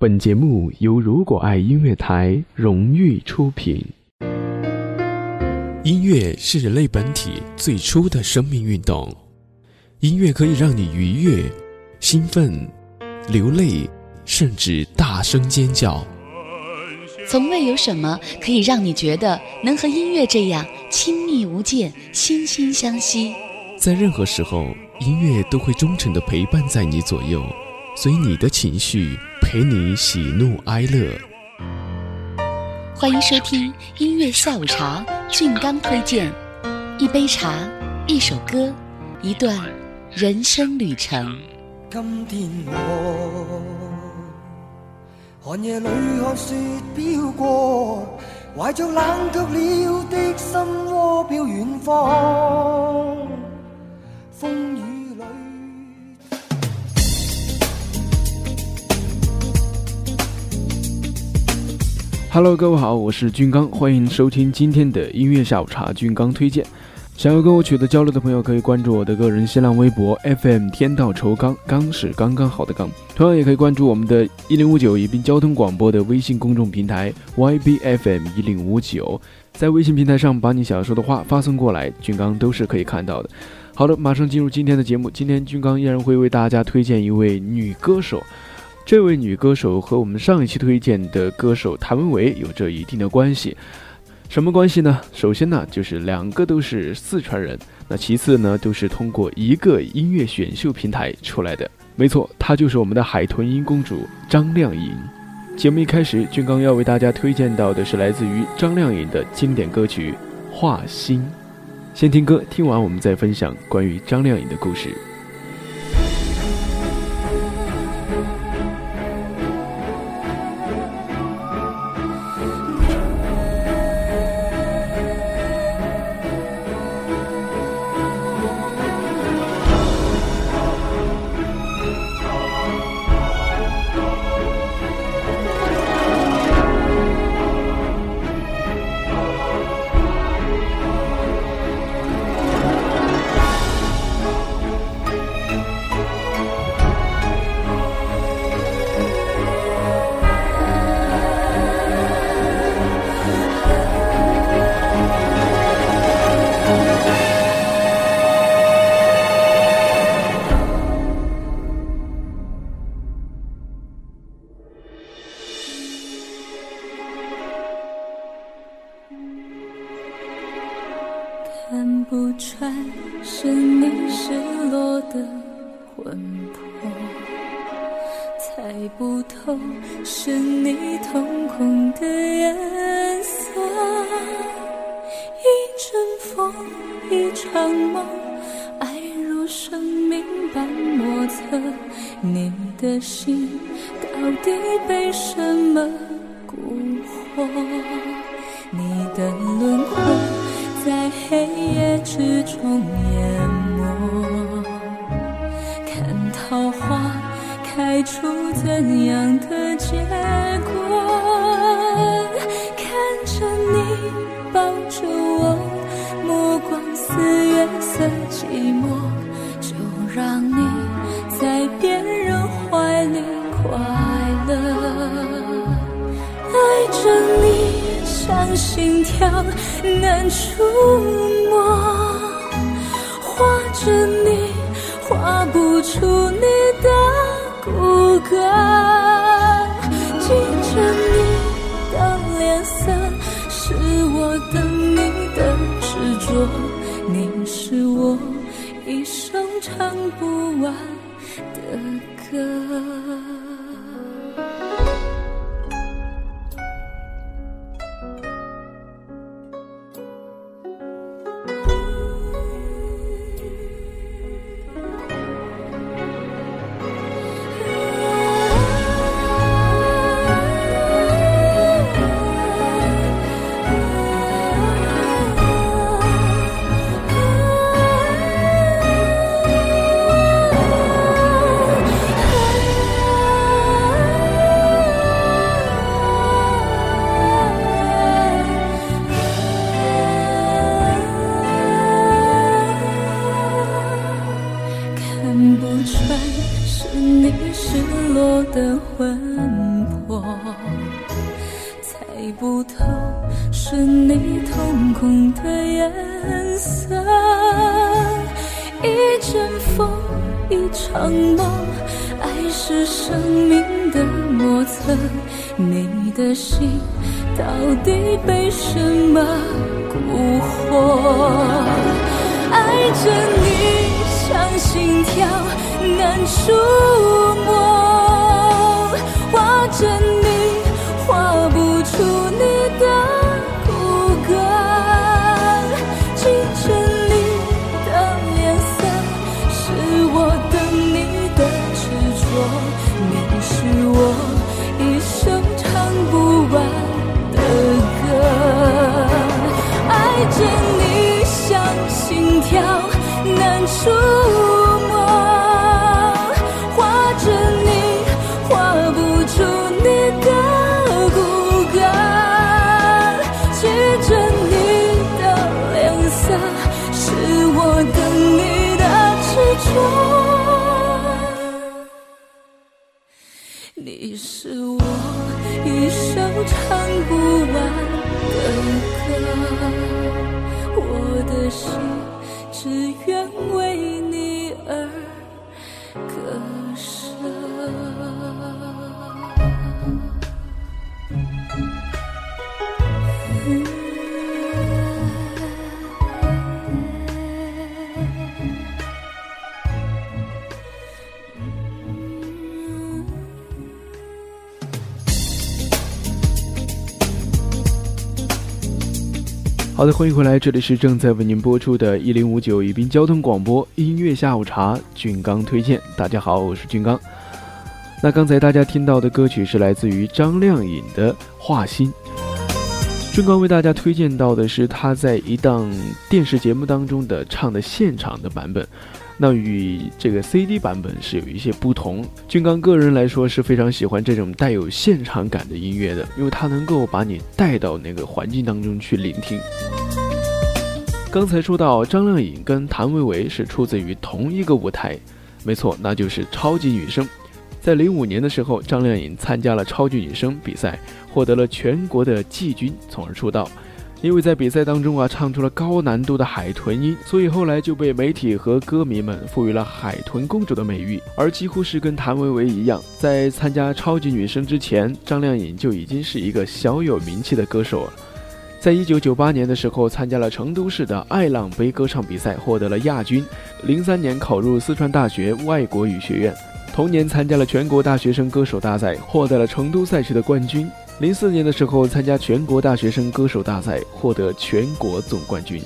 本节目由如果爱音乐台荣誉出品。音乐是人类本体最初的生命运动，音乐可以让你愉悦、兴奋、流泪，甚至大声尖叫。从未有什么可以让你觉得能和音乐这样亲密无间、惺惺相惜。在任何时候，音乐都会忠诚地陪伴在你左右，随你的情绪。陪你喜怒哀乐，欢迎收听音乐下午茶。俊刚推荐一杯茶，一首歌，一段人生旅程。今天我寒夜里看雪飘过，怀着冷却了的心窝飘远方。风雨。Hello，各位好，我是军刚，欢迎收听今天的音乐下午茶。军刚推荐，想要跟我取得交流的朋友，可以关注我的个人新浪微博 FM 天道酬刚，刚是刚刚好的刚。同样也可以关注我们的一零五九宜宾交通广播的微信公众平台 YBFM 一零五九，在微信平台上把你想要说的话发送过来，军刚都是可以看到的。好的，马上进入今天的节目。今天军刚依然会为大家推荐一位女歌手。这位女歌手和我们上一期推荐的歌手谭维维有着一定的关系，什么关系呢？首先呢，就是两个都是四川人，那其次呢，都是通过一个音乐选秀平台出来的。没错，她就是我们的海豚音公主张靓颖。节目一开始，俊刚要为大家推荐到的是来自于张靓颖的经典歌曲《画心》。先听歌，听完我们再分享关于张靓颖的故事。不穿是你失落的魂魄；猜不透，是你瞳孔的颜色，一阵风，一场梦，爱如生命般莫测。你的心到底被什么蛊惑？你的轮廓中淹没，看桃花开出怎样的结果？看着你抱着我，目光似月色寂寞，就让你在别人怀里快乐。爱着你像心跳难触摸，出你的。骨骼，记着你的脸色，是我等你的执着，你是我一生唱不完的歌。你失落的魂魄，猜不透是你瞳孔的颜色。一阵风，一场梦，爱是生命的莫测。你的心到底被什么蛊惑？爱着你。像心跳难触摸，画着你画不出你的骨骼，记着你的脸色，是我等你的执着，你是我一生唱不完的歌，爱着你像心跳难触的心只愿为好的，欢迎回来，这里是正在为您播出的一零五九宜宾交通广播音乐下午茶，俊刚推荐。大家好，我是俊刚。那刚才大家听到的歌曲是来自于张靓颖的《画心》。俊刚为大家推荐到的是他在一档电视节目当中的唱的现场的版本，那与这个 CD 版本是有一些不同。俊刚个人来说是非常喜欢这种带有现场感的音乐的，因为它能够把你带到那个环境当中去聆听。刚才说到张靓颖跟谭维维是出自于同一个舞台，没错，那就是超级女声。在零五年的时候，张靓颖参加了超级女声比赛，获得了全国的季军，从而出道。因为在比赛当中啊，唱出了高难度的海豚音，所以后来就被媒体和歌迷们赋予了“海豚公主”的美誉。而几乎是跟谭维维一样，在参加超级女声之前，张靓颖就已经是一个小有名气的歌手了。在一九九八年的时候，参加了成都市的爱浪杯歌唱比赛，获得了亚军。零三年考入四川大学外国语学院，同年参加了全国大学生歌手大赛，获得了成都赛区的冠军。零四年的时候，参加全国大学生歌手大赛，获得全国总冠军。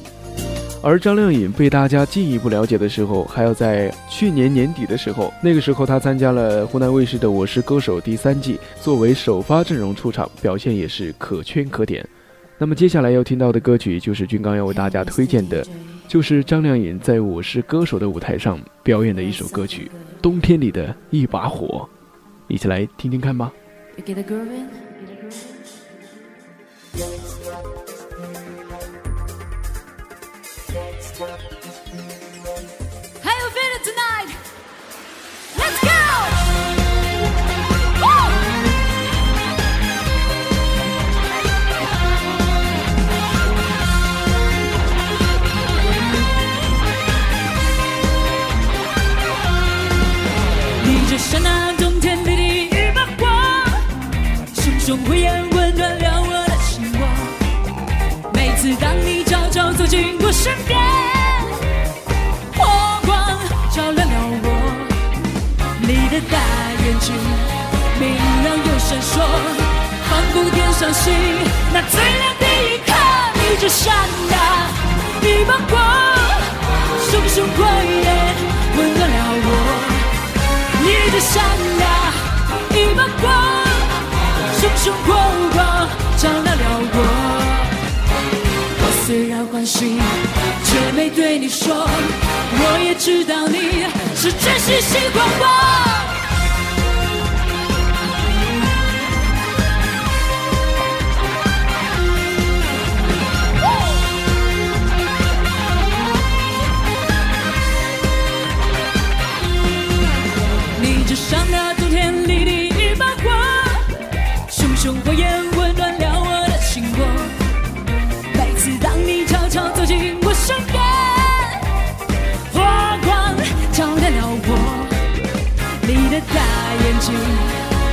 而张靓颖被大家进一步了解的时候，还要在去年年底的时候，那个时候她参加了湖南卫视的《我是歌手》第三季，作为首发阵容出场，表现也是可圈可点。那么接下来要听到的歌曲，就是军刚要为大家推荐的，就是张靓颖在我是歌手的舞台上表演的一首歌曲《冬天里的一把火》，一起来听听看吧。You get yeah 经过身边，火光照亮了我。你的大眼睛明亮又闪烁，仿佛天上星那最亮的一刻。你就像那一把火，熊熊火焰温暖了我。”你就像那一把光，熊熊火光照亮了我。心，却没对你说，我也知道你是真心喜欢我。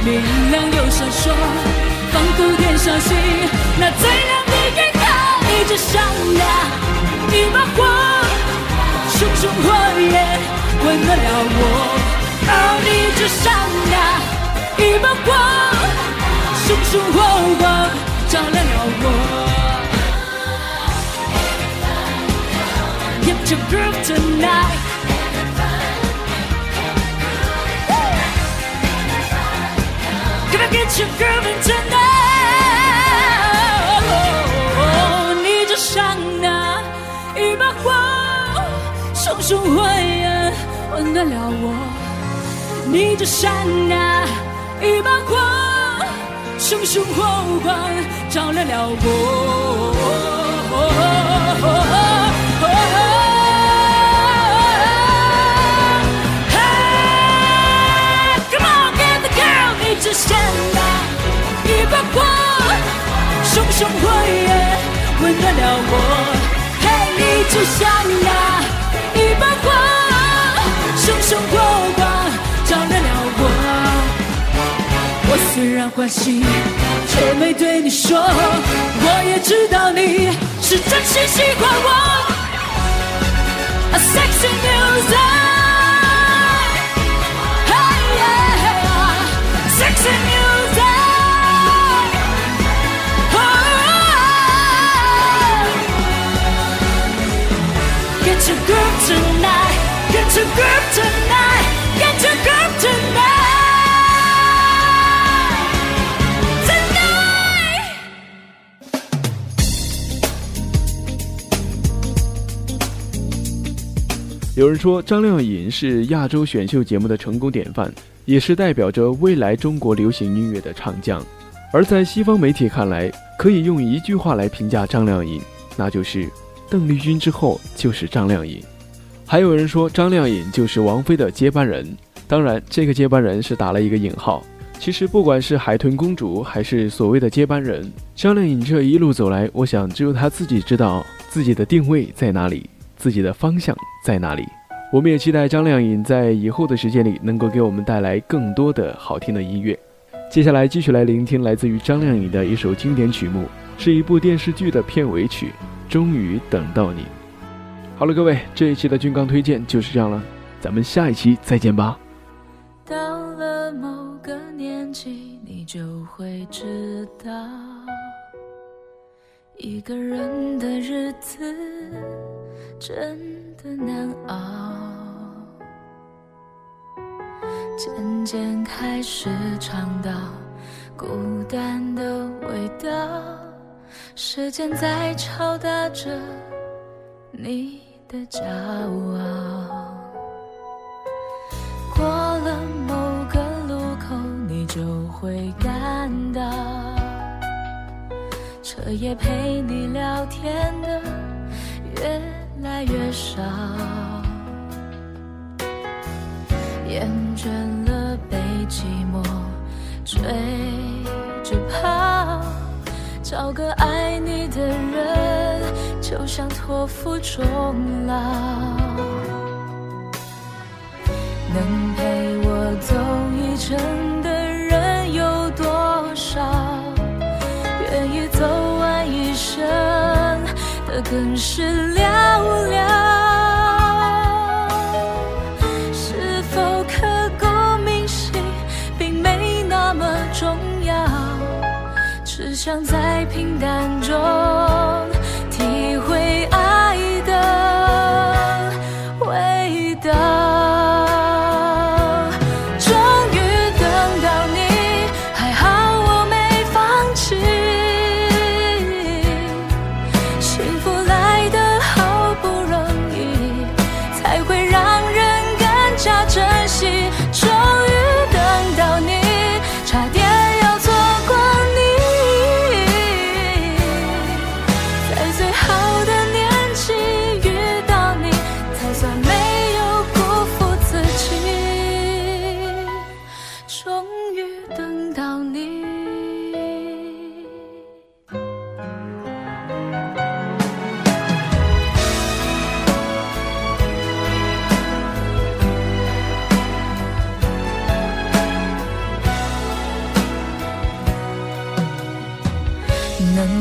明亮又闪烁，仿佛天上星。那最亮的银河，你就像那一把火，熊熊火焰温暖了我。而你就像那一把火，熊熊火光照亮了我。Get your groove tonight. Gonna get you grooving tonight. 你就像那一把火，熊熊火焰温暖了我。你就像那一把火，熊熊火光照亮了我。熊熊火焰温暖了我。嘿，你就像那一把火，熊熊火光照亮了我。我虽然欢喜，却没对你说，我也知道你是真心喜欢我。A sexy music, 有人说张靓颖是亚洲选秀节目的成功典范，也是代表着未来中国流行音乐的唱将。而在西方媒体看来，可以用一句话来评价张靓颖，那就是邓丽君之后就是张靓颖。还有人说张靓颖就是王菲的接班人，当然这个接班人是打了一个引号。其实不管是海豚公主还是所谓的接班人，张靓颖这一路走来，我想只有她自己知道自己的定位在哪里，自己的方向在哪里。我们也期待张靓颖在以后的时间里能够给我们带来更多的好听的音乐。接下来继续来聆听来自于张靓颖的一首经典曲目，是一部电视剧的片尾曲《终于等到你》。好了，各位，这一期的军刚推荐就是这样了，咱们下一期再见吧。到了某个年纪，你就会知道，一个人的日子真的难熬。渐渐开始尝到孤单的味道，时间在敲打着你的骄傲。过了某个路口，你就会感到，彻夜陪你聊天的越来越少，厌倦了被寂寞追着跑，找个爱你的人，就像托付终老。能陪我走一程的人有多少？愿意走完一生的更是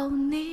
有你